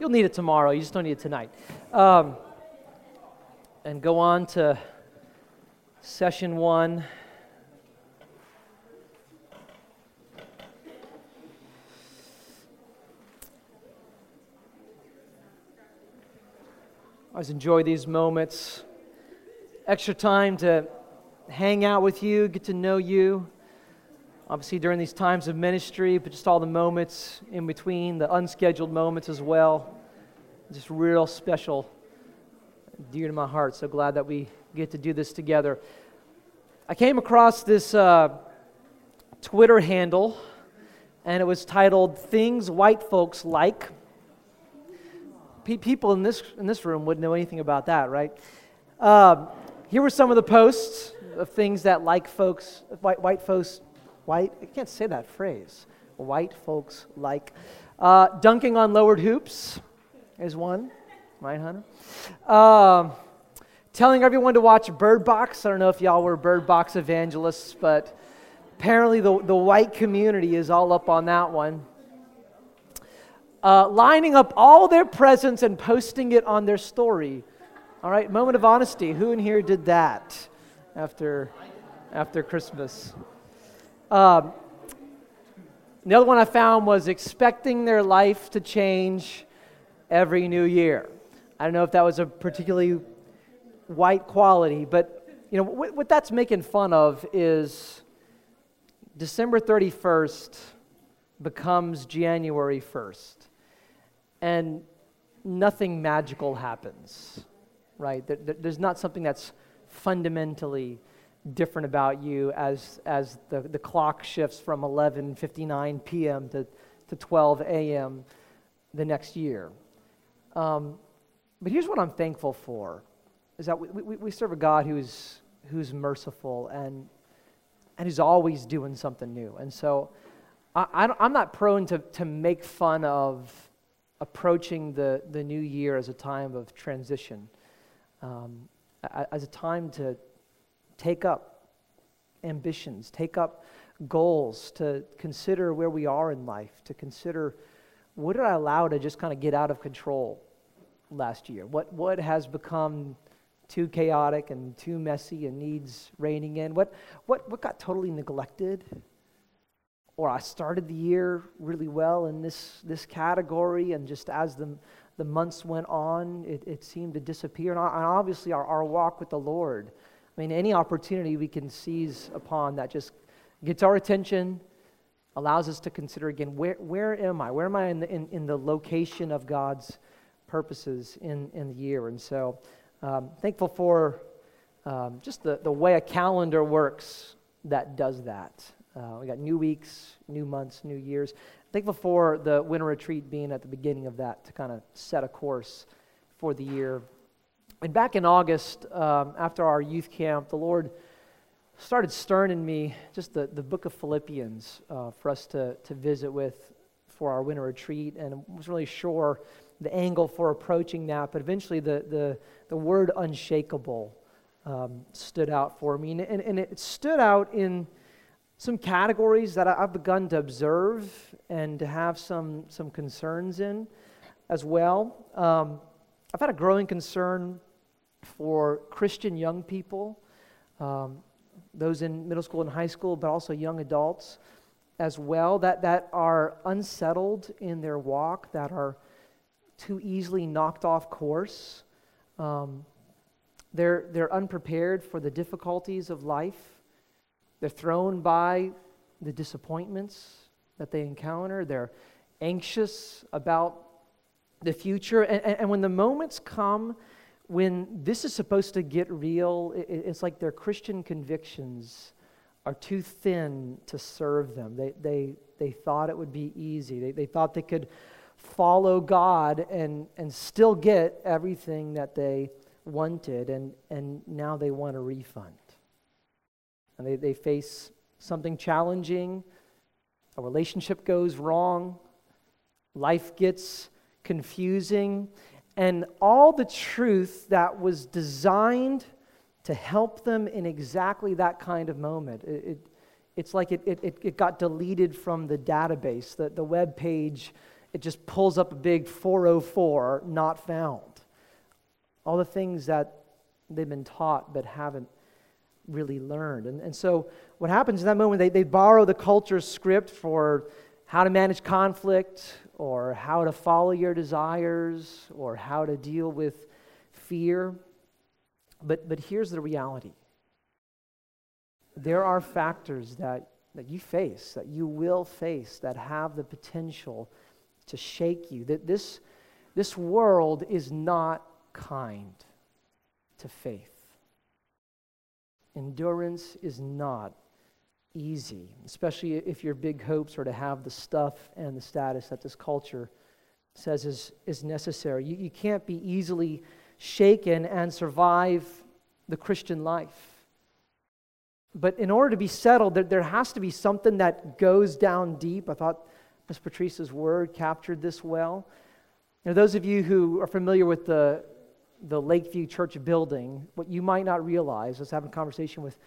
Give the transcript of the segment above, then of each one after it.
You'll need it tomorrow. You just don't need it tonight. Um, and go on to session one. I always enjoy these moments. Extra time to hang out with you, get to know you obviously during these times of ministry, but just all the moments in between, the unscheduled moments as well. Just real special, dear to my heart. So glad that we get to do this together. I came across this uh, Twitter handle, and it was titled Things White Folks Like. people in this, in this room wouldn't know anything about that, right? Uh, here were some of the posts of things that like folks, white, white folks White, I can't say that phrase. White folks like. Uh, dunking on lowered hoops is one, right, Hunter? Um, telling everyone to watch Bird Box. I don't know if y'all were Bird Box evangelists, but apparently the, the white community is all up on that one. Uh, lining up all their presents and posting it on their story. All right, moment of honesty. Who in here did that after, after Christmas? Um, the other one I found was expecting their life to change every new year. I don't know if that was a particularly white quality, but you know what, what that's making fun of is December 31st becomes January 1st, and nothing magical happens, right? There, there's not something that's fundamentally different about you as, as the, the clock shifts from 11.59 p.m. to, to 12 a.m. the next year. Um, but here's what I'm thankful for, is that we, we, we serve a God who's, who's merciful and, and who's always doing something new. And so I, am not prone to, to make fun of approaching the, the new year as a time of transition, um, as a time to, take up ambitions, take up goals, to consider where we are in life, to consider what did I allow to just kind of get out of control last year? What, what has become too chaotic and too messy and needs reining in? What, what, what got totally neglected? Or I started the year really well in this, this category, and just as the, the months went on, it, it seemed to disappear. And obviously, our, our walk with the Lord I mean, any opportunity we can seize upon that just gets our attention, allows us to consider again where, where am I? Where am I in the, in, in the location of God's purposes in, in the year? And so, um, thankful for um, just the, the way a calendar works that does that. Uh, we got new weeks, new months, new years. Thankful for the winter retreat being at the beginning of that to kind of set a course for the year and back in August, um, after our youth camp, the Lord started stirring in me just the, the book of Philippians uh, for us to, to visit with for our winter retreat. And I wasn't really sure the angle for approaching that, but eventually the, the, the word unshakable um, stood out for me. And, and, and, it stood out in some categories that I've begun to observe and to have some, some concerns in as well. Um, I've had a growing concern for Christian young people, um, those in middle school and high school, but also young adults as well, that, that are unsettled in their walk, that are too easily knocked off course. Um, they're, they're unprepared for the difficulties of life. They're thrown by the disappointments that they encounter. They're anxious about the future. And, and, and when the moments come when this is supposed to get real, it's like their Christian convictions are too thin to serve them. They, they, they thought it would be easy, they, they thought they could follow God and, and still get everything that they wanted, and, and now they want a refund. And they, they face something challenging, a relationship goes wrong, life gets confusing, and all the truth that was designed to help them in exactly that kind of moment. It, it, it's like it, it, it got deleted from the database. The, the web page it just pulls up a big 404, not found. All the things that they've been taught but haven't really learned. And, and so, what happens in that moment, they, they borrow the culture's script for how to manage conflict, or how to follow your desires, or how to deal with fear. But, but here's the reality there are factors that, that you face, that you will face, that have the potential to shake you. That this, this world is not kind to faith. Endurance is not easy, especially if your big hopes are to have the stuff and the status that this culture says is, is necessary. You, you can't be easily shaken and survive the Christian life. But in order to be settled, there, there has to be something that goes down deep. I thought Ms. Patrice's word captured this well. Know, those of you who are familiar with the, the Lakeview Church building, what you might not realize, I was having a conversation with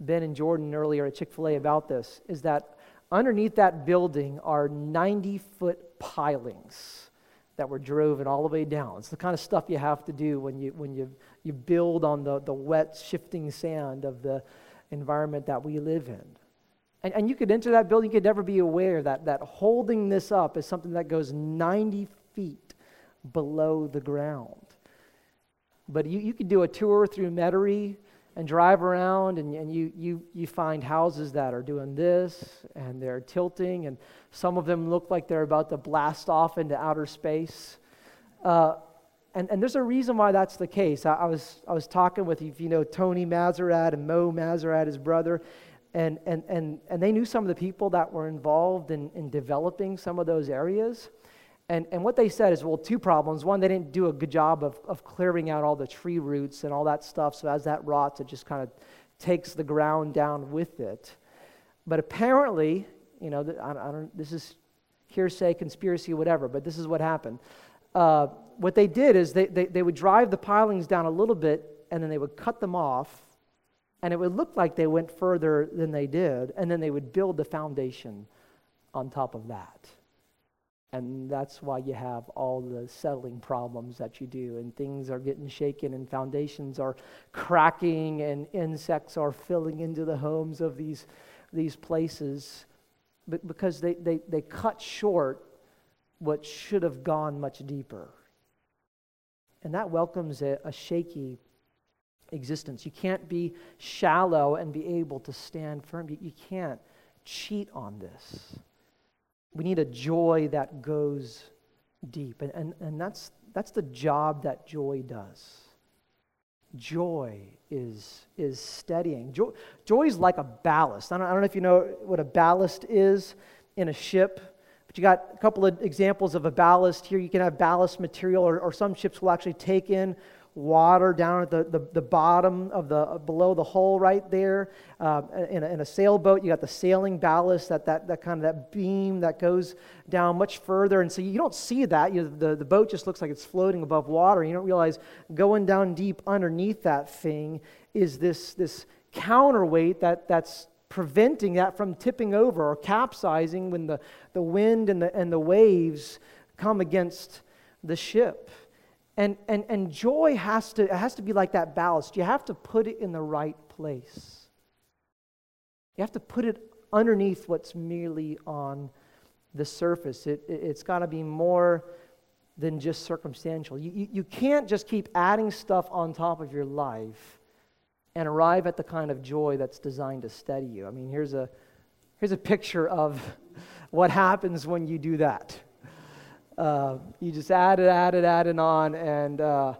Ben and Jordan earlier at Chick fil A about this, is that underneath that building are 90 foot pilings that were driven all the way down. It's the kind of stuff you have to do when you, when you, you build on the, the wet, shifting sand of the environment that we live in. And, and you could enter that building, you could never be aware that, that holding this up is something that goes 90 feet below the ground. But you, you could do a tour through Metairie and drive around and, and you, you, you find houses that are doing this and they're tilting and some of them look like they're about to blast off into outer space. Uh, and, and there's a reason why that's the case. I, I, was, I was talking with you know tony mazarat and mo mazarat his brother and, and, and, and they knew some of the people that were involved in, in developing some of those areas and, and what they said is, well, two problems. One, they didn't do a good job of, of clearing out all the tree roots and all that stuff. So as that rots, it just kind of takes the ground down with it. But apparently, you know, I, I don't, this is hearsay, conspiracy, whatever, but this is what happened. Uh, what they did is they, they, they would drive the pilings down a little bit and then they would cut them off and it would look like they went further than they did and then they would build the foundation on top of that and that's why you have all the settling problems that you do, and things are getting shaken, and foundations are cracking, and insects are filling into the homes of these, these places but because they, they, they cut short what should have gone much deeper. And that welcomes a, a shaky existence. You can't be shallow and be able to stand firm. You, you can't cheat on this. We need a joy that goes deep. And, and, and that's, that's the job that joy does. Joy is, is steadying. Joy, joy is like a ballast. I don't, I don't know if you know what a ballast is in a ship, but you got a couple of examples of a ballast here. You can have ballast material, or, or some ships will actually take in water down at the, the, the bottom of the uh, below the hull right there uh, in, a, in, a, sailboat. You got the sailing ballast that, that, that kind of that beam that goes down much further. And so you don't see that. You, the, the boat just looks like it's floating above water. You don't realize going down deep underneath that thing is this, this counterweight that, that's preventing that from tipping over or capsizing when the, the wind and the, and the waves come against the ship and, and, and joy has to, has to be like that ballast. You have to put it in the right place. You have to put it underneath what's merely on the surface. It, it, has got to be more than just circumstantial. You, you, you can't just keep adding stuff on top of your life and arrive at the kind of joy that's designed to steady you. I mean, here's a, here's a picture of what happens when you do that uh, you just added, added, added on, and uh,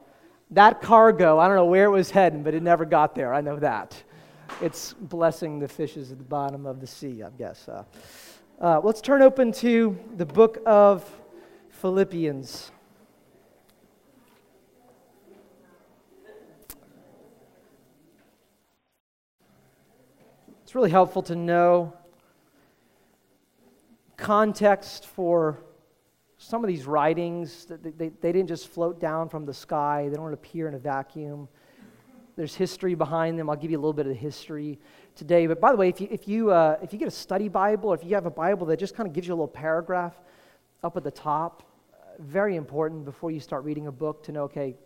that cargo, I don't know where it was heading, but it never got there. I know that. It's blessing the fishes at the bottom of the sea, I guess. Uh, uh let's turn open to the book of Philippians. It's really helpful to know context for some of these writings, they, they, they didn't just float down from the sky, they don't appear in a vacuum. There's history behind them. I'll give you a little bit of the history today. But by the way, if you, if you, uh, if you get a study Bible, or if you have a Bible that just kind of gives you a little paragraph, up at the top. Very important before you start reading a book to know okay,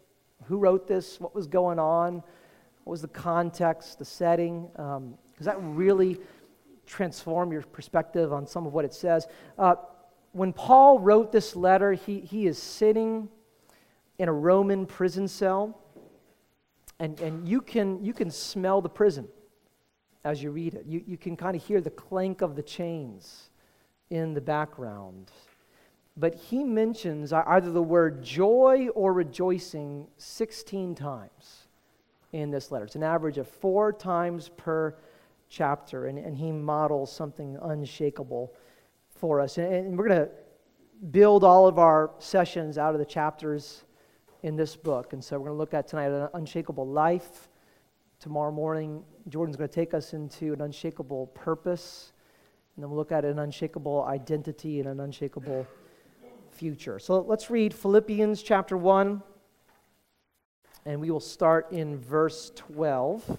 who wrote this? What was going on? What was the context, the setting? Because um, that really transform your perspective on some of what it says. Uh, when Paul wrote this letter, he, he is sitting in a Roman prison cell, and, and you, can, you can smell the prison as you read it. You, you can kind of hear the clank of the chains in the background. But he mentions either the word joy or rejoicing 16 times in this letter. It's an average of four times per chapter, and, and he models something unshakable for us. And, we're going to build all of our sessions out of the chapters in this book. And so we're going to look at tonight an unshakable life. Tomorrow morning, Jordan's going to take us into an unshakable purpose. And then we'll look at an unshakable identity and an unshakable future. So let's read Philippians chapter 1, and we will start in verse 12.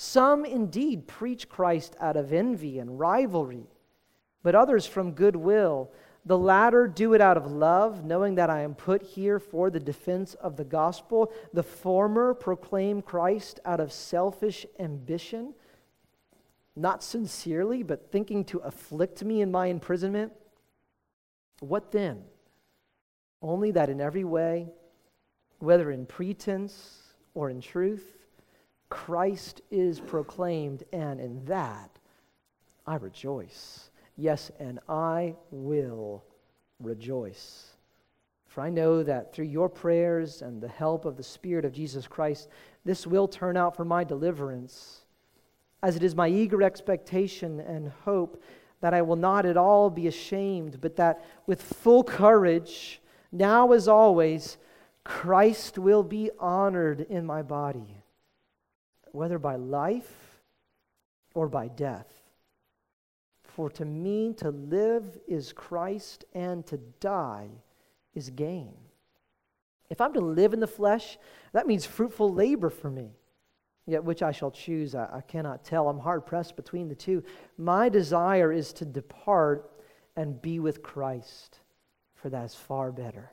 Some indeed preach Christ out of envy and rivalry, but others from goodwill. The latter do it out of love, knowing that I am put here for the defense of the gospel. The former proclaim Christ out of selfish ambition, not sincerely, but thinking to afflict me in my imprisonment. What then? Only that in every way, whether in pretense or in truth, Christ is proclaimed, and in that I rejoice. Yes, and I will rejoice. For I know that through your prayers and the help of the Spirit of Jesus Christ, this will turn out for my deliverance, as it is my eager expectation and hope that I will not at all be ashamed, but that with full courage, now as always, Christ will be honored in my body whether by life or by death. For to me, to live is Christ, and to die is gain. If I'm to live in the flesh, that means fruitful labor for me. Yet which I shall choose, I, I cannot tell. I'm hard pressed between the two. My desire is to depart and be with Christ, for that is far better.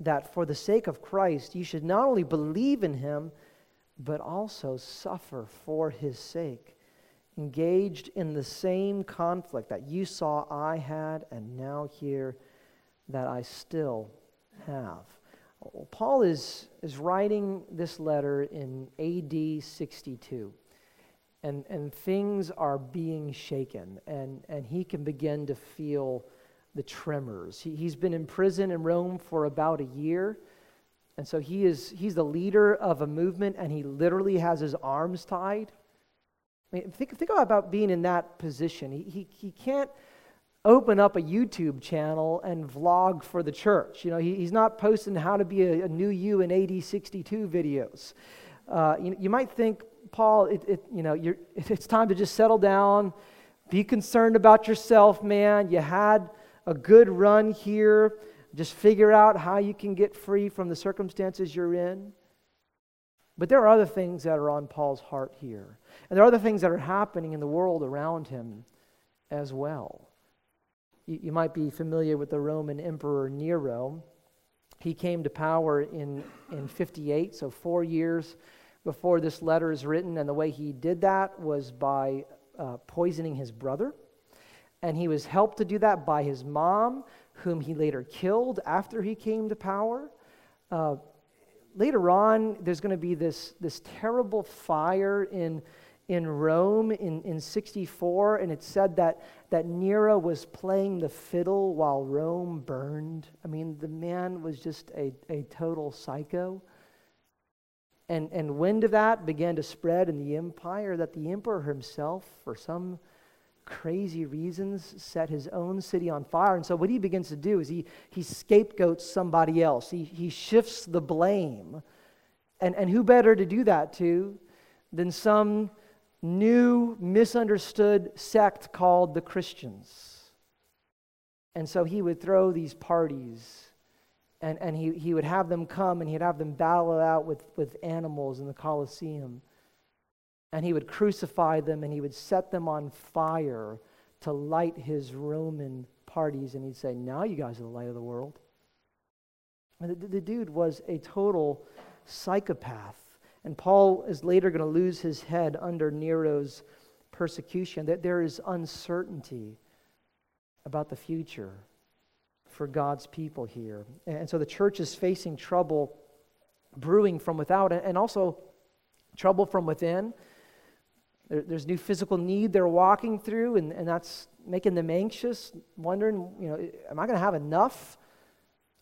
that for the sake of Christ you should not only believe in him, but also suffer for his sake, engaged in the same conflict that you saw I had and now hear that I still have. Paul is, is writing this letter in AD 62, and, and things are being shaken, and, and he can begin to feel the tremors. He, he's been in prison in Rome for about a year. And so he is, he's the leader of a movement and he literally has his arms tied. I mean, think, think about being in that position. He, he, he can't open up a YouTube channel and vlog for the church. You know, he, he's not posting how to be a, a new you in AD 62 videos. Uh, you, you might think, Paul, it, it, you know, it's time to just settle down, be concerned about yourself, man. You had a good run here. just figure out how you can get free from the circumstances you're in. But there are other things that are on Paul's heart here. And there are other things that are happening in the world around him as well. You, you might be familiar with the Roman Emperor Nero. He came to power in, in 58, so four years before this letter is written. And the way he did that was by uh, poisoning his brother. And he was helped to do that by his mom, whom he later killed after he came to power. Uh, later on, there's going to be this, this terrible fire in, in Rome in, in 64, and it said that, that Nero was playing the fiddle while Rome burned. I mean, the man was just a, a total psycho. And, and wind of that began to spread in the empire that the emperor himself, for some crazy reasons, set his own city on fire. And so what he begins to do is he, he scapegoats somebody else, he, he shifts the blame. And, and who better to do that to than some new, misunderstood sect called the Christians? And so he would throw these parties. And, and he, he would have them come and he'd have them battle out with, with animals in the Colosseum and he would crucify them and he would set them on fire to light his Roman parties. And he'd say, Now you guys are the light of the world. The, the dude was a total psychopath. And Paul is later going to lose his head under Nero's persecution. That there is uncertainty about the future for God's people here. And so the church is facing trouble brewing from without and also trouble from within. There, there's new physical need they're walking through, and, and that's making them anxious, wondering, you know, am I going to have enough?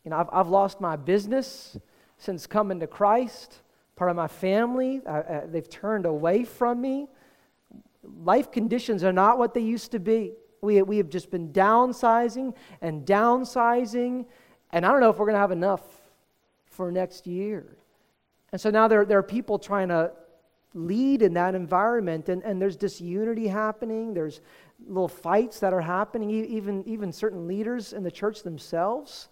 You know, I've, I've lost my business since coming to Christ. Part of my family, I, I, they've turned away from me. Life conditions are not what they used to be. We, we have just been downsizing and downsizing, and I don't know if we're going to have enough for next year. And so now there, there are people trying to lead in that environment and, and there's disunity happening there's little fights that are happening. Even, even certain leaders in the church themselves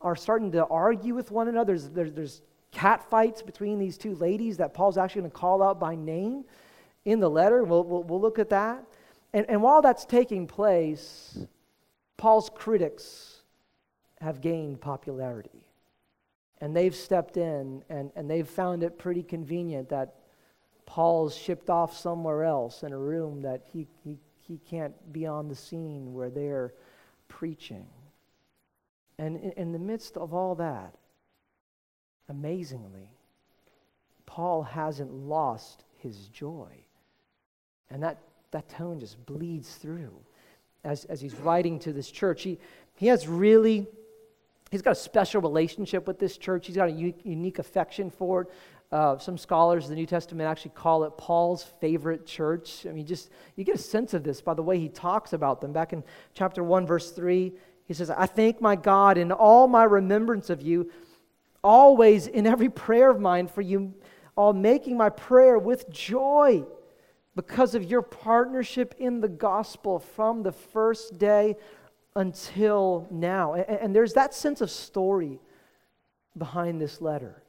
are starting to argue with one another. There's, there's, there's cat fights between these two ladies that paul's actually going to call out by name in the letter. We'll, we'll, we'll look at that. And, and while that's taking place paul's critics have gained popularity. And they've stepped in and, and they've found it pretty convenient that Paul's shipped off somewhere else in a room that he, he, he can't be on the scene where they're preaching. And in, in the midst of all that, amazingly, Paul hasn't lost his joy. And that, that tone just bleeds through as, as he's writing to this church. He, he has really, he's got a special relationship with this church. He's got a unique, unique affection for it. Uh, some scholars of the New Testament actually call it Paul's favorite church. I mean, just you get a sense of this by the way he talks about them. Back in chapter 1, verse 3, he says, I thank my God in all my remembrance of you, always in every prayer of mine for you, all making my prayer with joy because of your partnership in the gospel from the first day until now. And, and there's that sense of story behind this letter.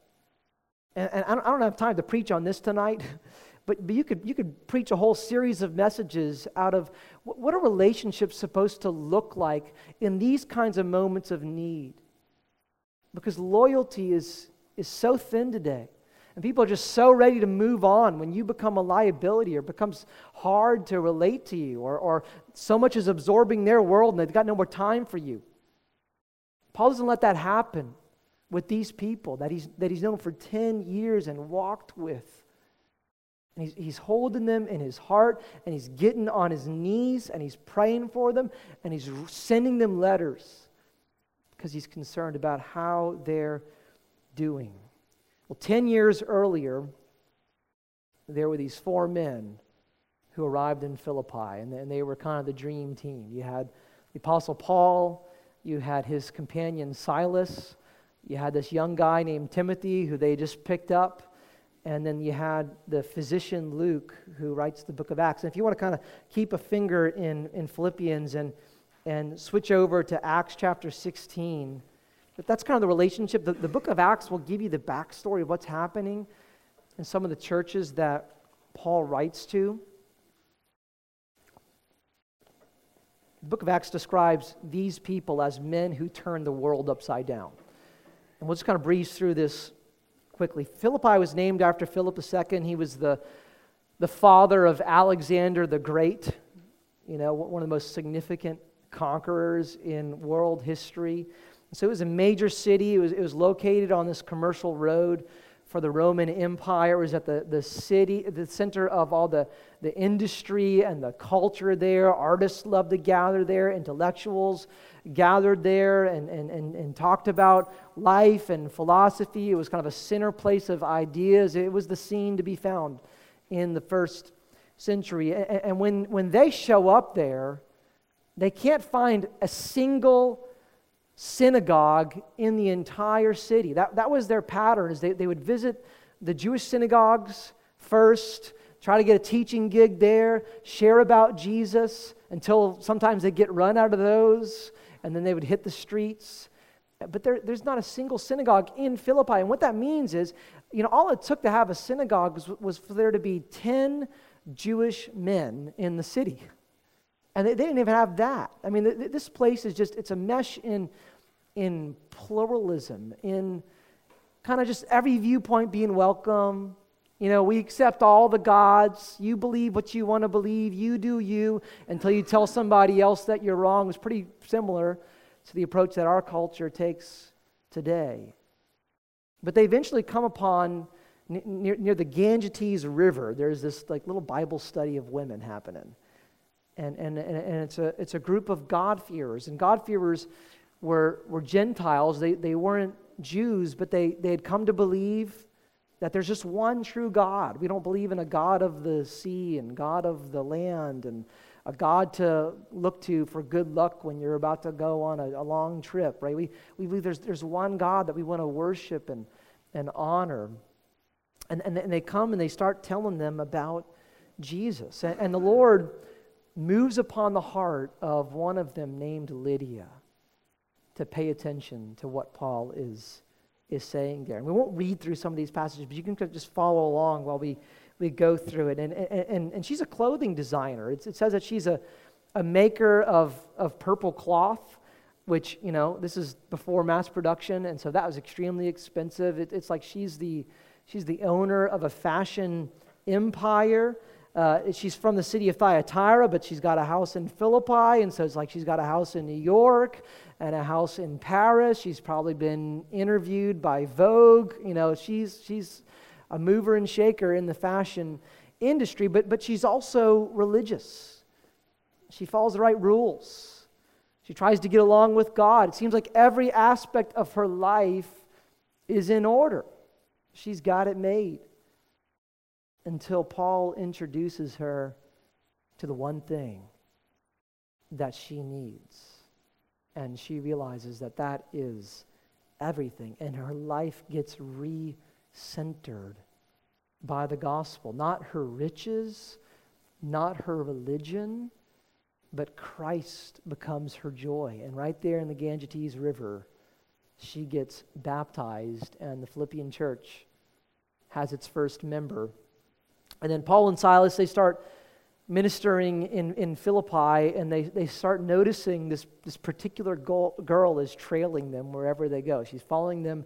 And, and I, don't, I don't have time to preach on this tonight, but, but you, could, you could preach a whole series of messages out of what, are relationships supposed to look like in these kinds of moments of need? Because loyalty is, is so thin today. And people are just so ready to move on when you become a liability or becomes hard to relate to you or, or so much is absorbing their world and they've got no more time for you. Paul doesn't let that happen with these people that he's, that he's known for 10 years and walked with. And he's, he's holding them in his heart and he's getting on his knees and he's praying for them and he's sending them letters because he's concerned about how they're doing. Well, 10 years earlier, there were these four men who arrived in Philippi, and they were kind of the dream team. You had the Apostle Paul, you had his companion Silas, you had this young guy named Timothy who they just picked up. And then you had the physician Luke who writes the book of Acts. And if you want to kind of keep a finger in, in Philippians and, and switch over to Acts chapter 16, But that's kind of the relationship. The, the book of Acts will give you the backstory of what's happening in some of the churches that Paul writes to. The book of Acts describes these people as men who turn the world upside down. And we'll just kind of breeze through this quickly. Philippi was named after Philip II. He was the, the father of Alexander the Great, you know, one of the most significant conquerors in world history. So it was a major city. It was, it was located on this commercial road for the Roman Empire. It was at the, the city, the center of all the, the industry and the culture there. Artists loved to gather there, intellectuals gathered there and, and, and, and talked about life and philosophy. It was kind of a center place of ideas. It was the scene to be found in the first century. And, and when, when they show up there, they can't find a single synagogue in the entire city. That, that was their pattern, is they, they would visit the Jewish synagogues first, try to get a teaching gig there, share about Jesus until sometimes they'd get run out of those, and then they would hit the streets. But there, there's not a single synagogue in Philippi. And what that means is, you know, all it took to have a synagogue was, was for there to be 10 Jewish men in the city. And they, they didn't even have that. I mean, th- this place is just, it's a mesh in, in pluralism, in kind of just every viewpoint being welcome. You know, we accept all the gods. You believe what you want to believe. You do you until you tell somebody else that you're wrong. It's pretty similar to the approach that our culture takes today. But they eventually come upon near, near the Ganges River. There's this like little Bible study of women happening and, and, and it's, a, it's a group of God-fearers. And God-fearers were, were Gentiles. They, they weren't Jews, but they, they had come to believe that there's just one true God. We don't believe in a God of the sea and God of the land and a God to look to for good luck when you're about to go on a, a long trip, right? We, we believe there's, there's one God that we want to worship and, and honor. And, and, and they come and they start telling them about Jesus. And, and the Lord moves upon the heart of one of them named Lydia to pay attention to what Paul is, is saying there. And we won't read through some of these passages, but you can just follow along while we, we go through it. And, and, and she's a clothing designer. It's, it says that she's a, a maker of, of purple cloth, which, you know, this is before mass production, and so that was extremely expensive. It, it's like she's the, she's the owner of a fashion empire. Uh, she's from the city of Thyatira, but she's got a house in Philippi, and so it's like she's got a house in New York and a house in Paris. She's probably been interviewed by Vogue. You know, she's she's a mover and shaker in the fashion industry, but but she's also religious. She follows the right rules. She tries to get along with God. It seems like every aspect of her life is in order. She's got it made until Paul introduces her to the one thing that she needs. And she realizes that that is everything. And her life gets re-centered by the gospel. Not her riches, not her religion, but Christ becomes her joy. And right there in the Ganges River, she gets baptized, and the Philippian church has its first member and then Paul and Silas, they start ministering in, in Philippi, and they, they start noticing this, this particular girl, girl is trailing them wherever they go. She's following them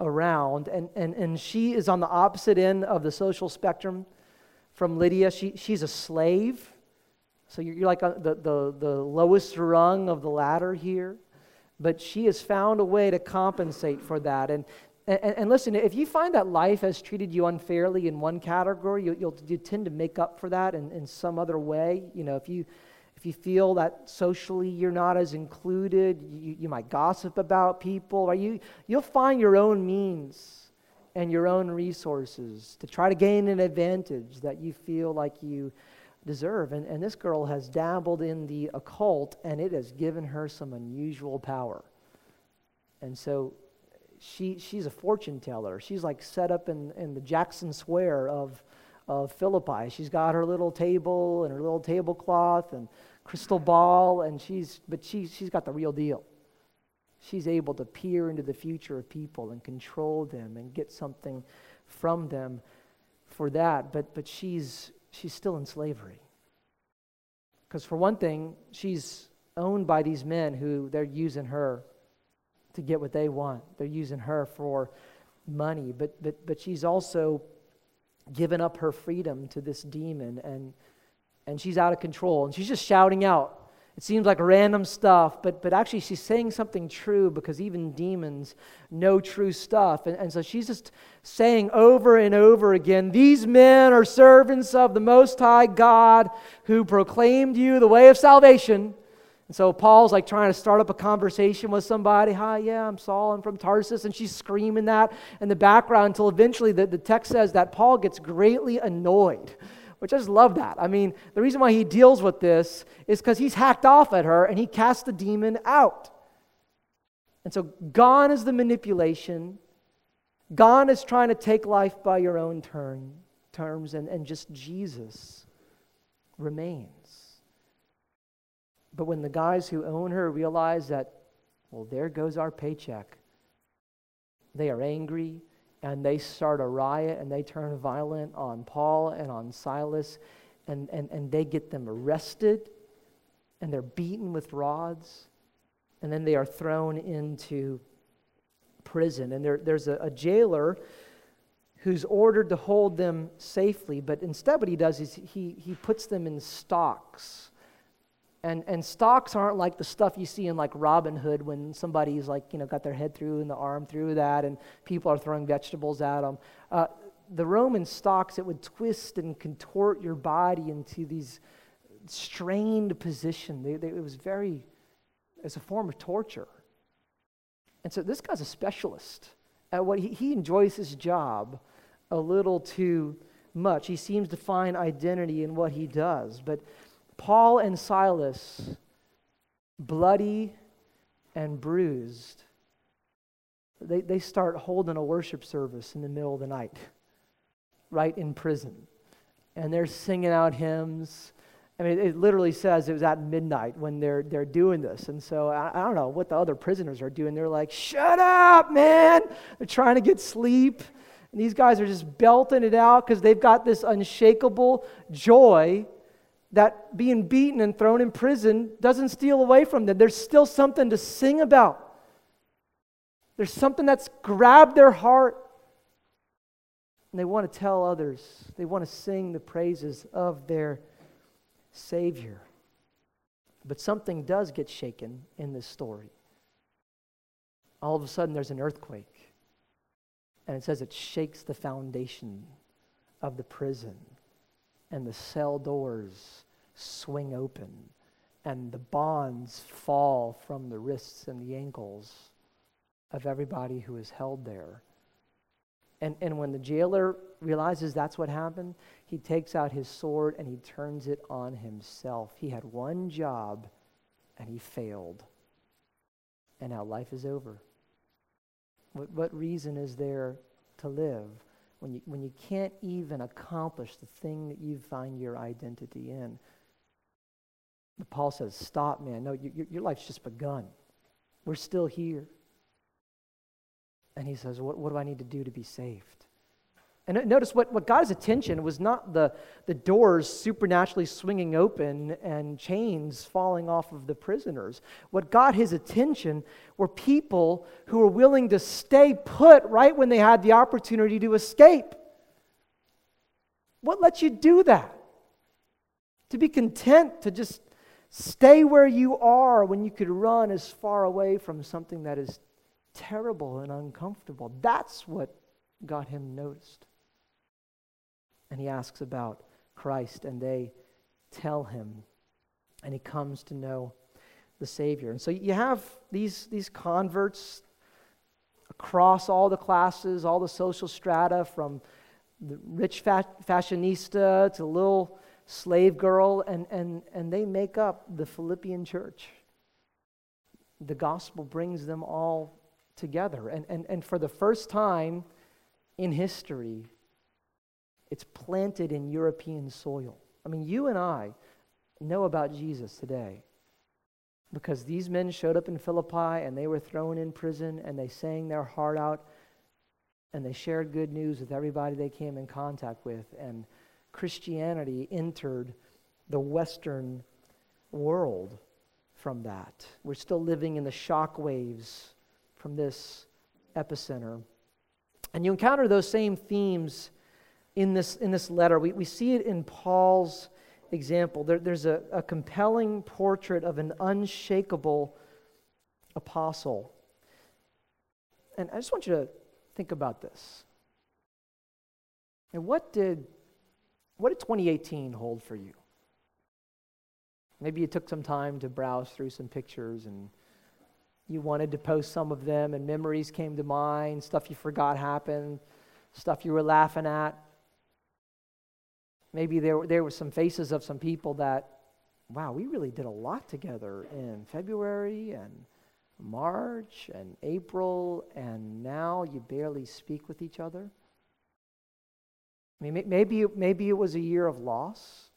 around, and, and, and she is on the opposite end of the social spectrum from Lydia. She, she's a slave. So you're, you're like the, the, the lowest rung of the ladder here. But she has found a way to compensate for that. And, and, and, listen, if you find that life has treated you unfairly in one category, you, will you tend to make up for that in, in some other way. You know, if you, if you feel that socially you're not as included, you, you might gossip about people, or you, you'll find your own means and your own resources to try to gain an advantage that you feel like you deserve. And, and this girl has dabbled in the occult, and it has given her some unusual power. And so she, she's a fortune teller. She's like set up in, in the Jackson Square of, of Philippi. She's got her little table and her little tablecloth and crystal ball, and she's, but she, she's got the real deal. She's able to peer into the future of people and control them and get something from them for that. But, but she's, she's still in slavery. Because, for one thing, she's owned by these men who they're using her to get what they want. They're using her for money, but, but, but she's also given up her freedom to this demon, and, and she's out of control. And she's just shouting out. It seems like random stuff, but, but actually she's saying something true because even demons know true stuff. And, and so she's just saying over and over again These men are servants of the Most High God who proclaimed you the way of salvation. And so Paul's like trying to start up a conversation with somebody. Hi, yeah, I'm Saul. I'm from Tarsus. And she's screaming that in the background until eventually the, the text says that Paul gets greatly annoyed, which I just love that. I mean, the reason why he deals with this is because he's hacked off at her and he casts the demon out. And so gone is the manipulation. Gone is trying to take life by your own turn, terms, and, and just Jesus remains. But when the guys who own her realize that, well, there goes our paycheck, they are angry and they start a riot and they turn violent on Paul and on Silas and, and, and they get them arrested and they're beaten with rods and then they are thrown into prison. And there, there's a, a jailer who's ordered to hold them safely, but instead, what he does is he, he puts them in stocks and, and stocks aren't like the stuff you see in like Robin Hood when somebody's like, you know, got their head through and the arm through that and people are throwing vegetables at them. Uh, the Roman stocks, it would twist and contort your body into these strained position. They, they, it was very, as a form of torture. And so this guy's a specialist at what he, he enjoys his job a little too much. He seems to find identity in what he does. But Paul and Silas, bloody and bruised, they, they start holding a worship service in the middle of the night, right in prison. And they're singing out hymns. I mean, it literally says it was at midnight when they're, they're doing this. And so I, I don't know what the other prisoners are doing. They're like, shut up, man. They're trying to get sleep. And these guys are just belting it out because they've got this unshakable joy that being beaten and thrown in prison doesn't steal away from them. There's still something to sing about. There's something that's grabbed their heart. And they want to tell others, they want to sing the praises of their Savior. But something does get shaken in this story. All of a sudden, there's an earthquake. And it says it shakes the foundation of the prison and the cell doors swing open and the bonds fall from the wrists and the ankles of everybody who is held there. And, and when the jailer realizes that's what happened, he takes out his sword and he turns it on himself. He had one job and he failed. And now life is over. What, what reason is there to live? When you, when you can't even accomplish the thing that you find your identity in. But Paul says, Stop, man. No, your, your life's just begun. We're still here. And he says, what, what do I need to do to be saved? And notice what, what got his attention was not the, the doors supernaturally swinging open and chains falling off of the prisoners. What got his attention were people who were willing to stay put right when they had the opportunity to escape. What lets you do that? To be content to just stay where you are when you could run as far away from something that is terrible and uncomfortable. That's what got him noticed and he asks about Christ, and they tell him, and he comes to know the Savior. And so you have these, these converts across all the classes, all the social strata, from the rich fa- fashionista to little slave girl, and, and, and they make up the Philippian church. The gospel brings them all together. And, and, and for the first time in history, it's planted in European soil. I mean, you and I know about Jesus today. because these men showed up in Philippi and they were thrown in prison and they sang their heart out and they shared good news with everybody they came in contact with. And Christianity entered the Western world from that. We're still living in the shock waves from this epicenter. And you encounter those same themes in this, in this letter. We, we see it in Paul's example. There, there's a, a compelling portrait of an unshakable apostle. And I just want you to think about this. And what did, what did 2018 hold for you? Maybe you took some time to browse through some pictures and you wanted to post some of them, and memories came to mind, stuff you forgot happened, stuff you were laughing at. Maybe there, there were some faces of some people that, wow, we really did a lot together in February and March and April, and now you barely speak with each other. I mean, maybe, maybe it was a year of loss.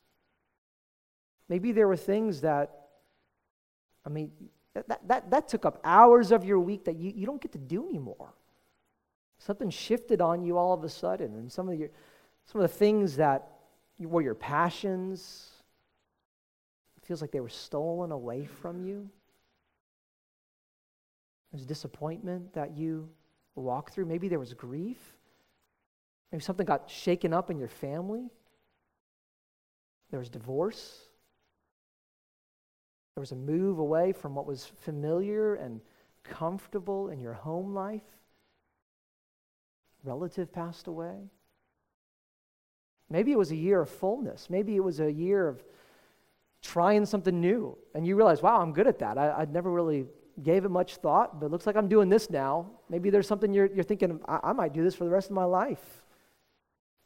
Maybe there were things that, I mean, that, that, that took up hours of your week that you, you don't get to do anymore. Something shifted on you all of a sudden, and some of, your, some of the things that were your passions, it feels like they were stolen away from you. There's disappointment that you walk through. Maybe there was grief. Maybe something got shaken up in your family. There was divorce. There was a move away from what was familiar and comfortable in your home life. Relative passed away. Maybe it was a year of fullness. Maybe it was a year of trying something new. And you realize, wow, I'm good at that. I, would never really gave it much thought, but it looks like I'm doing this now. Maybe there's something you're, you're thinking, I, I might do this for the rest of my life.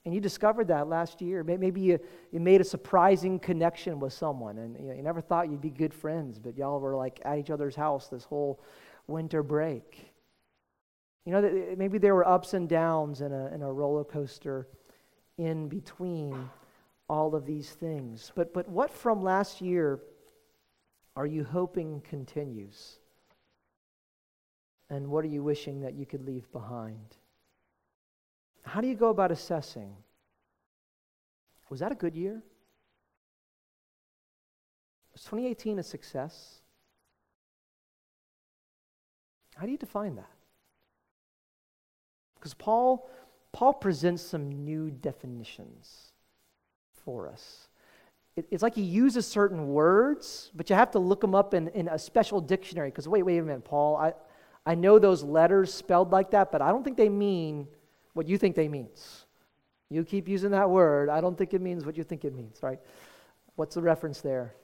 And you discovered that last year. Maybe you, you made a surprising connection with someone and you, know, you never thought you'd be good friends, but y'all were like at each other's house this whole winter break. You know, maybe there were ups and downs in a, in a roller coaster in between all of these things. But, but what from last year are you hoping continues? And what are you wishing that you could leave behind? How do you go about assessing? Was that a good year? Was 2018 a success? How do you define that? Because Paul, Paul presents some new definitions for us. It, it's like he uses certain words, but you have to look them up in, in a special dictionary. Because wait, wait a minute, Paul, I, I know those letters spelled like that, but I don't think they mean what you think they means. You keep using that word. I don't think it means what you think it means, right? What's the reference there?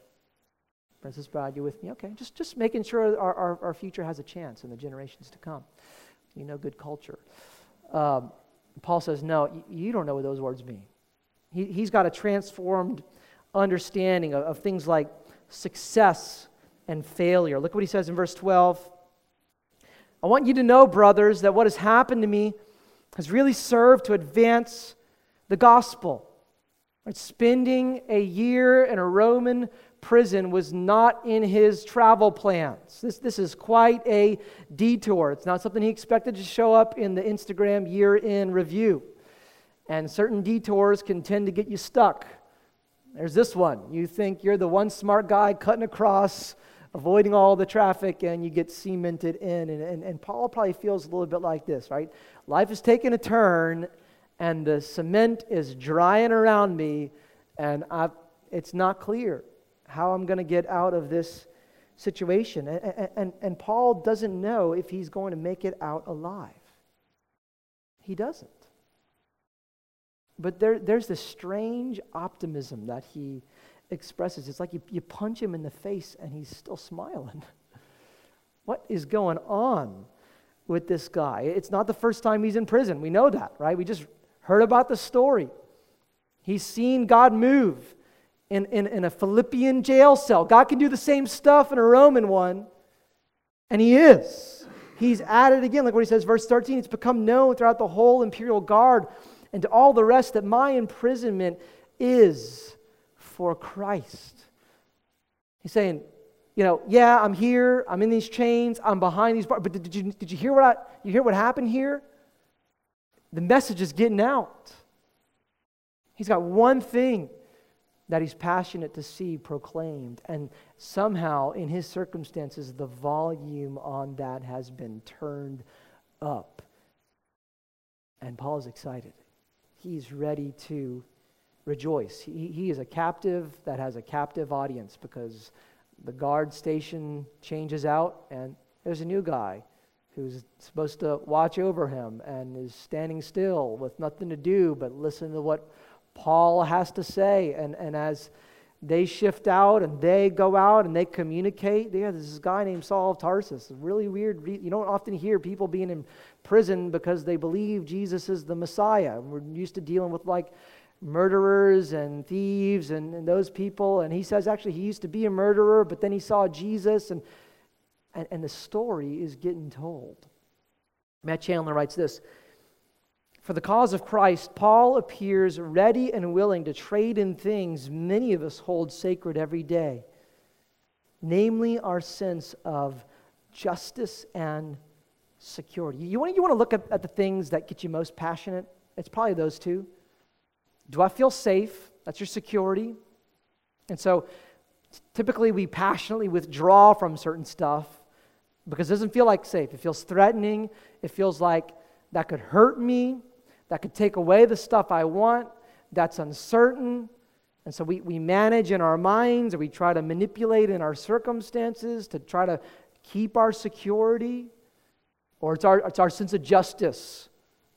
Princess Bride, you with me? Okay, just, just making sure our, our, our future has a chance in the generations to come. You know good culture. Um, Paul says, no, you, don't know what those words mean. He, he's got a transformed understanding of, of things like success and failure. Look what he says in verse 12. I want you to know, brothers, that what has happened to me has really served to advance the gospel. Right? Spending a year in a Roman prison was not in his travel plans. This, this is quite a detour. It's not something he expected to show up in the Instagram year in review. And certain detours can tend to get you stuck. There's this one. You think you're the one smart guy cutting across avoiding all the traffic, and you get cemented in. And, and, and Paul probably feels a little bit like this, right? Life is taking a turn, and the cement is drying around me, and I've, it's not clear how I'm going to get out of this situation. And, and, and Paul doesn't know if he's going to make it out alive. He doesn't. But there, there's this strange optimism that he expresses. It's like you, you punch him in the face and he's still smiling. what is going on with this guy? It's not the first time he's in prison. We know that, right? We just heard about the story. He's seen God move in, in, in a Philippian jail cell. God can do the same stuff in a Roman one, and he is. He's at it again. Like what he says, verse 13, it's become known throughout the whole imperial guard and to all the rest that my imprisonment is for Christ. He's saying, you know, yeah, I'm here, I'm in these chains, I'm behind these bars, but did, you, did you hear what I, you hear what happened here? The message is getting out. He's got one thing that he's passionate to see proclaimed. And somehow, in his circumstances, the volume on that has been turned up. And Paul is excited. He's ready to rejoice. He, he is a captive that has a captive audience because the guard station changes out, and there's a new guy who's supposed to watch over him and is standing still with nothing to do but listen to what Paul has to say. And, and as they shift out and they go out and they communicate, yeah, there's this guy named Saul of Tarsus. Really weird. You don't often hear people being in prison because they believe Jesus is the Messiah. We're used to dealing with like murderers and thieves and, and those people. And he says actually he used to be a murderer, but then he saw Jesus and and, and the story is getting told. Matt Chandler writes this For the cause of Christ, Paul appears ready and willing to trade in things many of us hold sacred every day, namely our sense of justice and security. You want, you want to look at, at the things that get you most passionate? It's probably those two. Do I feel safe? That's your security. And so typically we passionately withdraw from certain stuff because it doesn't feel like safe. It feels threatening. It feels like that could hurt me, that could take away the stuff I want, that's uncertain. And so we, we manage in our minds, or we try to manipulate in our circumstances to try to keep our security. Or it's our, it's our sense of justice.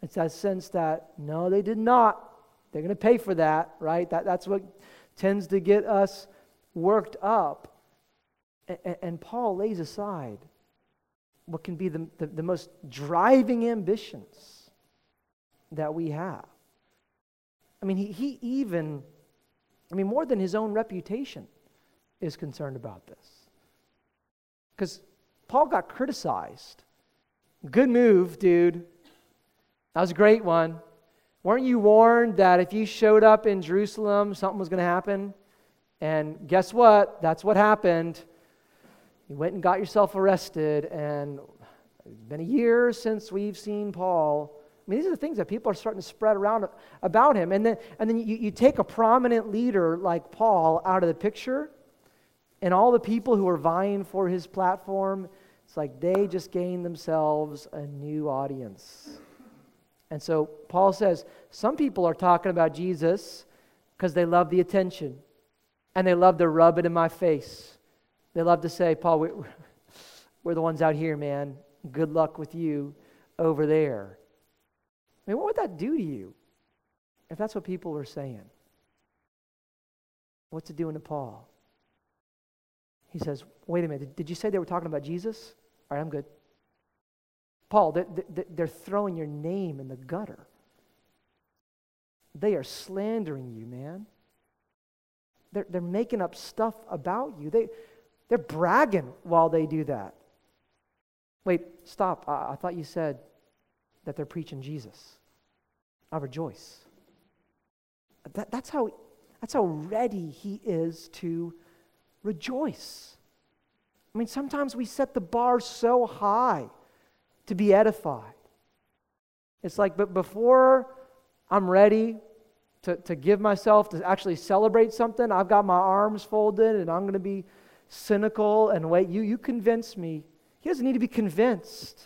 It's that sense that, no, they did not. They're going to pay for that, right? That, that's what tends to get us worked up. And, and Paul lays aside what can be the, the, the most driving ambitions that we have. I mean, he, he even, I mean, more than his own reputation is concerned about this. Because Paul got criticized. Good move, dude. That was a great one. Weren't you warned that if you showed up in Jerusalem, something was going to happen? And guess what? That's what happened. You went and got yourself arrested, and it's been a year since we've seen Paul. I mean, these are the things that people are starting to spread around about him. And then, and then you, you take a prominent leader like Paul out of the picture, and all the people who are vying for his platform, it's like they just gained themselves a new audience. And so Paul says some people are talking about Jesus because they love the attention and they love to rub it in my face. They love to say, Paul, we're, we're the ones out here, man. Good luck with you over there. I mean, what would that do to you if that's what people were saying? What's it doing to Paul? He says, Wait a minute, did you say they were talking about Jesus? All right, I'm good. Paul, they're, they're throwing your name in the gutter. They are slandering you, man. They're, they're making up stuff about you. They, they're bragging while they do that. Wait, stop. I, I thought you said that they're preaching Jesus. I rejoice. That, that's, how, that's how ready he is to rejoice. I mean, sometimes we set the bar so high to be edified. It's like, but before I'm ready to, to give myself to actually celebrate something, I've got my arms folded and I'm going to be cynical and wait. You, you convince me. He doesn't need to be convinced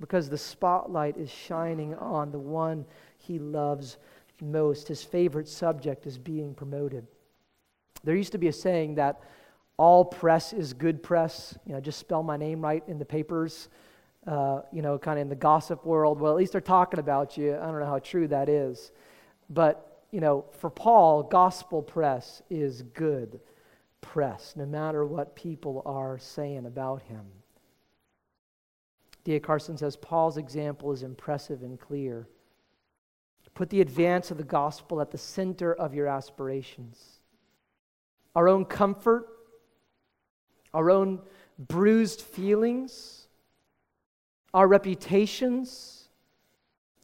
because the spotlight is shining on the one he loves most. His favorite subject is being promoted. There used to be a saying that all press is good press. You know, just spell my name right in the papers. Uh, you know, kind of in the gossip world. Well, at least they're talking about you. I don't know how true that is. But, you know, for Paul, gospel press is good press, no matter what people are saying about him. D.A. Carson says Paul's example is impressive and clear. Put the advance of the gospel at the center of your aspirations. Our own comfort, our own bruised feelings, our reputations,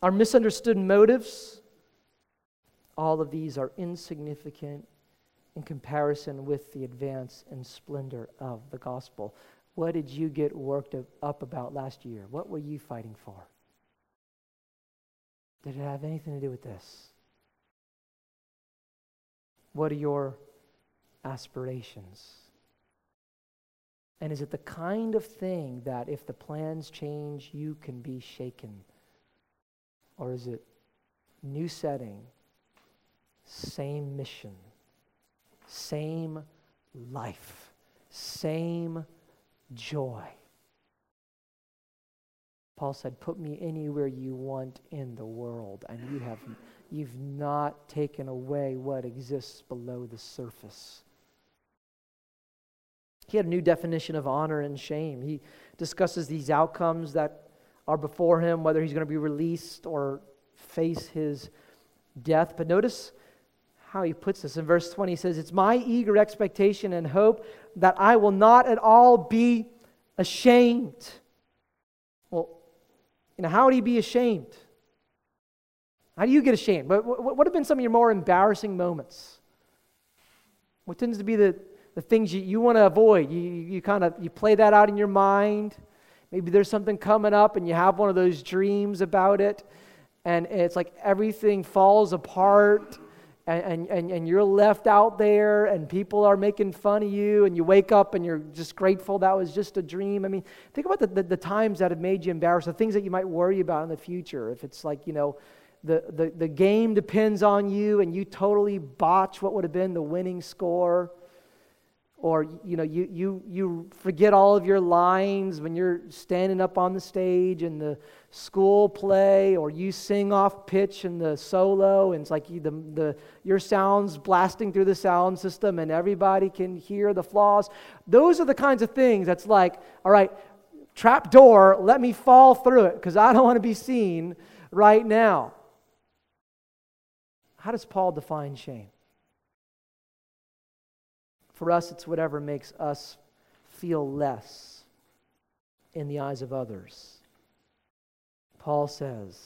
our misunderstood motives, all of these are insignificant in comparison with the advance and splendor of the gospel. What did you get worked up about last year? What were you fighting for? Did it have anything to do with this? What are your aspirations? And is it the kind of thing that if the plans change, you can be shaken? Or is it new setting, same mission, same life, same joy? Paul said, Put me anywhere you want in the world, and you have, you've not taken away what exists below the surface. He had a new definition of honor and shame. He discusses these outcomes that are before him, whether he's going to be released or face his death. But notice how he puts this. In verse 20, he says, It's my eager expectation and hope that I will not at all be ashamed. Well, you know, how would he be ashamed? How do you get ashamed? What, what, what have been some of your more embarrassing moments? What tends to be the, the things you, you want to avoid? You, you kind of you play that out in your mind. Maybe there's something coming up and you have one of those dreams about it, and it's like everything falls apart and, and, and you're left out there and people are making fun of you and you wake up and you're just grateful. That was just a dream. I mean think about the, the, the, times that have made you embarrassed the things that you might worry about in the future. If it's like you know the, the, the game depends on you and you totally botch what would have been the winning score or you know you, you, you forget all of your lines when you're standing up on the stage in the school play or you sing off pitch in the solo and it's like you, the, the, your sounds blasting through the sound system and everybody can hear the flaws. Those are the kinds of things that's like all right trap door let me fall through it because i don't want to be seen right now. How does paul define shame for us, it's whatever makes us feel less in the eyes of others. Paul says,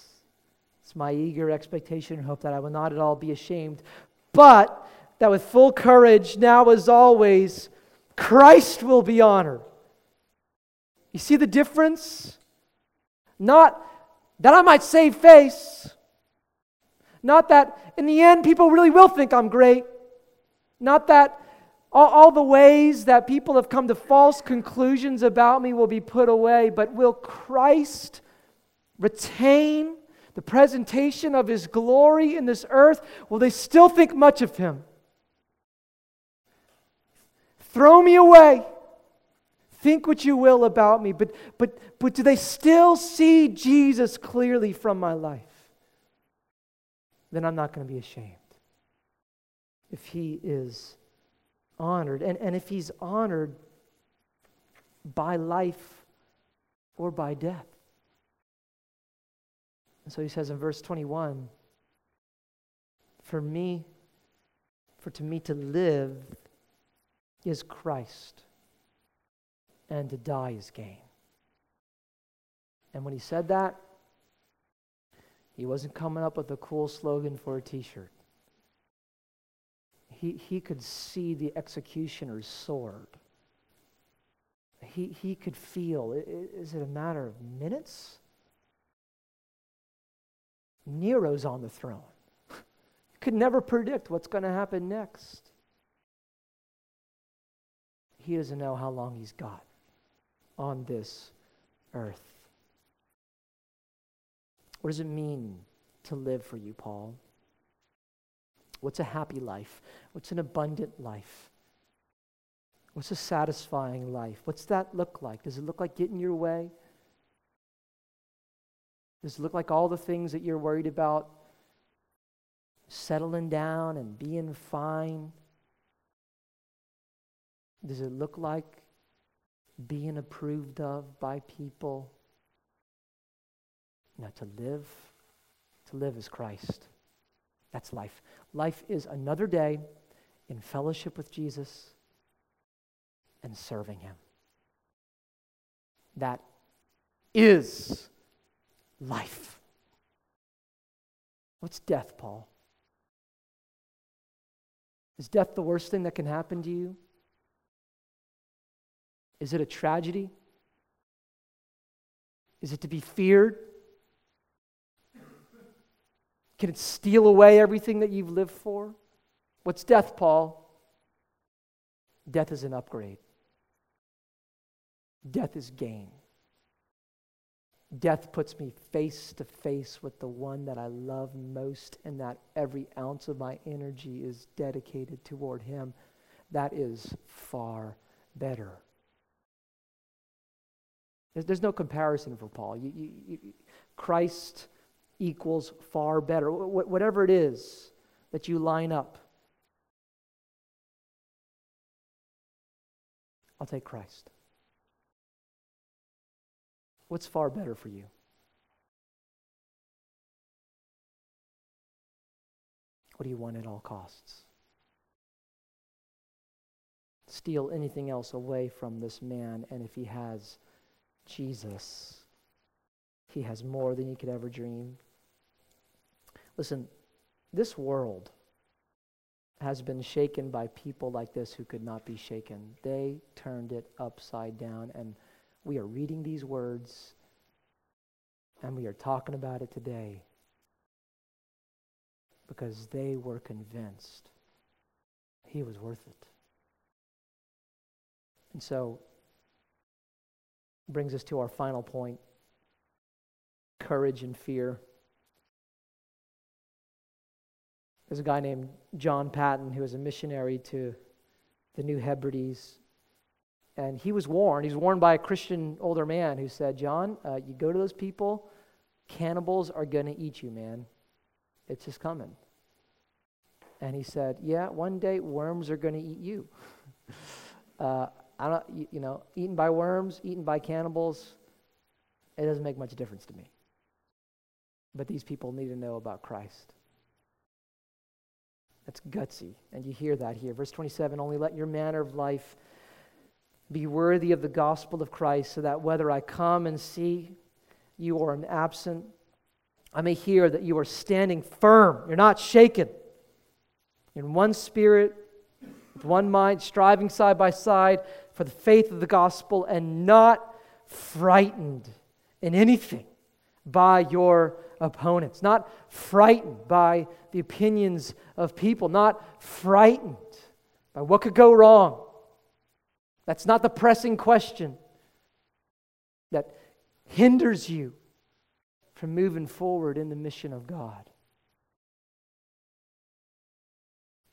It's my eager expectation and hope that I will not at all be ashamed, but that with full courage, now as always, Christ will be honored. You see the difference? Not that I might save face, not that in the end people really will think I'm great, not that all, all, the ways that people have come to false conclusions about me will be put away, but will Christ retain the presentation of his glory in this earth? Will they still think much of him? Throw me away. Think what you will about me, but, but, but do they still see Jesus clearly from my life? Then I'm not going to be ashamed. If he is honored. And, and if he's honored by life or by death. And so he says in verse 21 For me, for to me to live is Christ, and to die is gain. And when he said that, he wasn't coming up with a cool slogan for a t shirt he, he could see the executioner's sword. He, he could feel is it a matter of minutes? Nero's on the throne. You could never predict what's going to happen next. He doesn't know how long he's got on this earth. What does it mean to live for you, Paul? What's a happy life? What's an abundant life? What's a satisfying life? What's that look like? Does it look like getting your way? Does it look like all the things that you're worried about settling down and being fine? Does it look like being approved of by people? Now, to live, to live is Christ. That's life. Life is another day in fellowship with Jesus and serving Him. That is life. What's death, Paul? Is death the worst thing that can happen to you? Is it a tragedy? Is it to be feared? Can it steal away everything that you've lived for? What's death, Paul? Death is an upgrade. Death is gain. Death puts me face to face with the one that I love most, and that every ounce of my energy is dedicated toward him. That is far better. There's, there's no comparison for Paul. You, you, you, Christ equals far better. Wh- whatever it is that you line up, I'll take Christ. What's far better for you? What do you want at all costs? Steal anything else away from this man, and if he has Jesus, he has more than he could ever dream. Listen, this world has been shaken by people like this who could not be shaken. They turned it upside down, and we are reading these words and we are talking about it today because they were convinced he was worth it. And so, brings us to our final point courage and fear. There's a guy named John Patton who was a missionary to the New Hebrides and he was warned. He was warned by a Christian older man who said, John, uh, you go to those people, cannibals are going to eat you, man. It's just coming. And he said, Yeah, one day worms are going to eat you. uh, I don't, you, you know, eaten by worms, eaten by cannibals, it doesn't make much difference to me. But these people need to know about Christ. That's gutsy. And you hear that here. Verse 27 Only let your manner of life be worthy of the gospel of Christ, so that whether I come and see you or am absent, I may hear that you are standing firm. You're not shaken. In one spirit, with one mind, striving side by side for the faith of the gospel, and not frightened in anything by your opponents, not frightened by the opinions of people, not frightened by what could go wrong that's not the pressing question that hinders you from moving forward in the mission of God.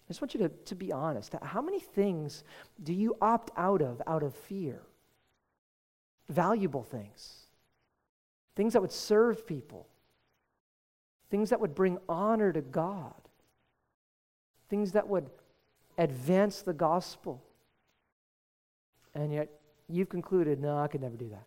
I just want you to, to be honest. How many things do you opt out of out of fear? Valuable things, things that would serve people, things that would bring honor to God, things that would advance the gospel and yet you've concluded, no, I could never do that.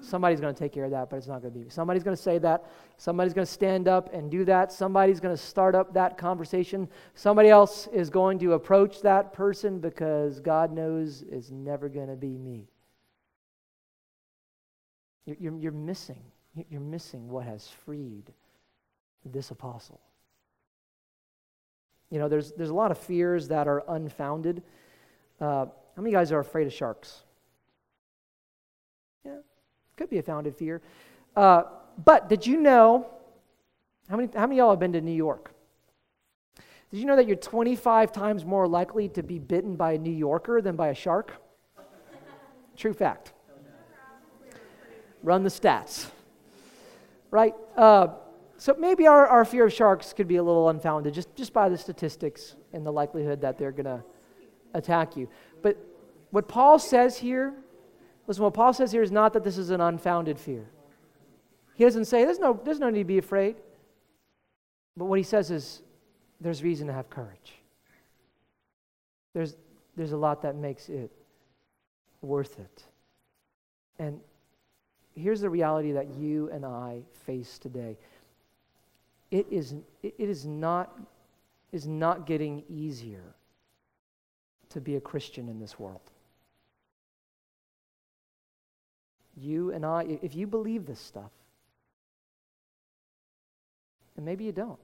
Somebody's going to take care of that, but it's not going to be me. Somebody's going to say that. Somebody's going to stand up and do that. Somebody's going to start up that conversation. Somebody else is going to approach that person because God knows it's never going to be me. You're, you're, you're missing. You're missing what has freed this apostle. You know, there's, there's a lot of fears that are unfounded. Uh, how many guys are afraid of sharks? Yeah, could be a founded fear. Uh, but did you know? How many, how many of y'all have been to New York? Did you know that you're 25 times more likely to be bitten by a New Yorker than by a shark? True fact. Run the stats. Right? Uh, so maybe our, our fear of sharks could be a little unfounded just, just by the statistics and the likelihood that they're going to attack you. But what Paul says here, listen, what Paul says here is not that this is an unfounded fear. He doesn't say there's no, there's no need to be afraid. But what he says is there's reason to have courage. There's, there's a lot that makes it worth it. And here's the reality that you and I face today. It is, it is, not, is not getting easier to be a Christian in this world. You and I, if you believe this stuff, and maybe you don't,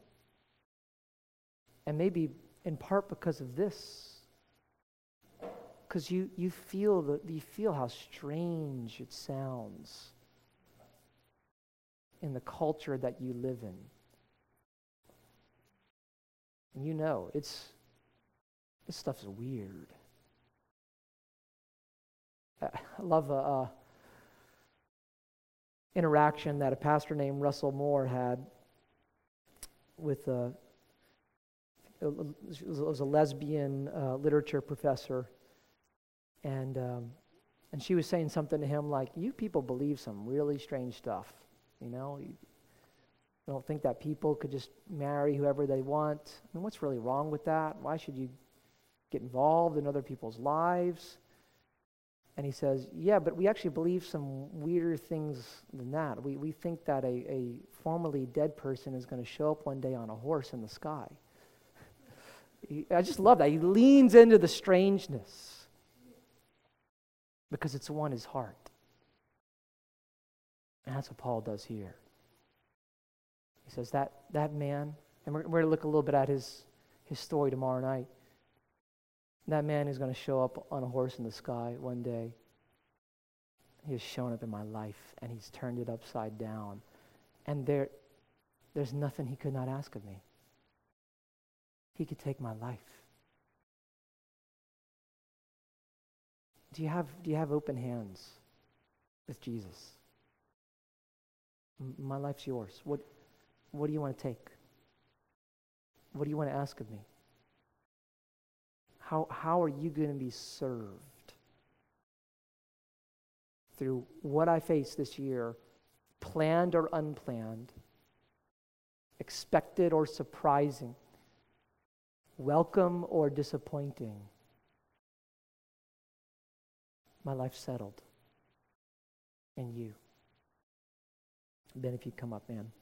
and maybe in part because of this. Because you, you, feel you feel how strange it sounds in the culture that you live in. And you know, it's, this stuff's weird. I love a, a interaction that a pastor named Russell Moore had with a it was a lesbian uh, literature professor, and um, and she was saying something to him like, "You people believe some really strange stuff, you know. You don't think that people could just marry whoever they want. I mean, what's really wrong with that? Why should you get involved in other people's lives?" And he says, Yeah, but we actually believe some weirder things than that. We, we think that a, a formerly dead person is going to show up one day on a horse in the sky. he, I just love that. He leans into the strangeness because it's won his heart. And that's what Paul does here. He says, That, that man, and we're, we're going to look a little bit at his, his story tomorrow night. That man is going to show up on a horse in the sky one day. He has shown up in my life and he's turned it upside down. And there, there's nothing he could not ask of me. He could take my life. Do you have, do you have open hands with Jesus? M- my life's yours. What, what do you want to take? What do you want to ask of me? How, how are you going to be served through what I face this year, planned or unplanned, expected or surprising, welcome or disappointing? My life settled And you. Ben, if you come up, man.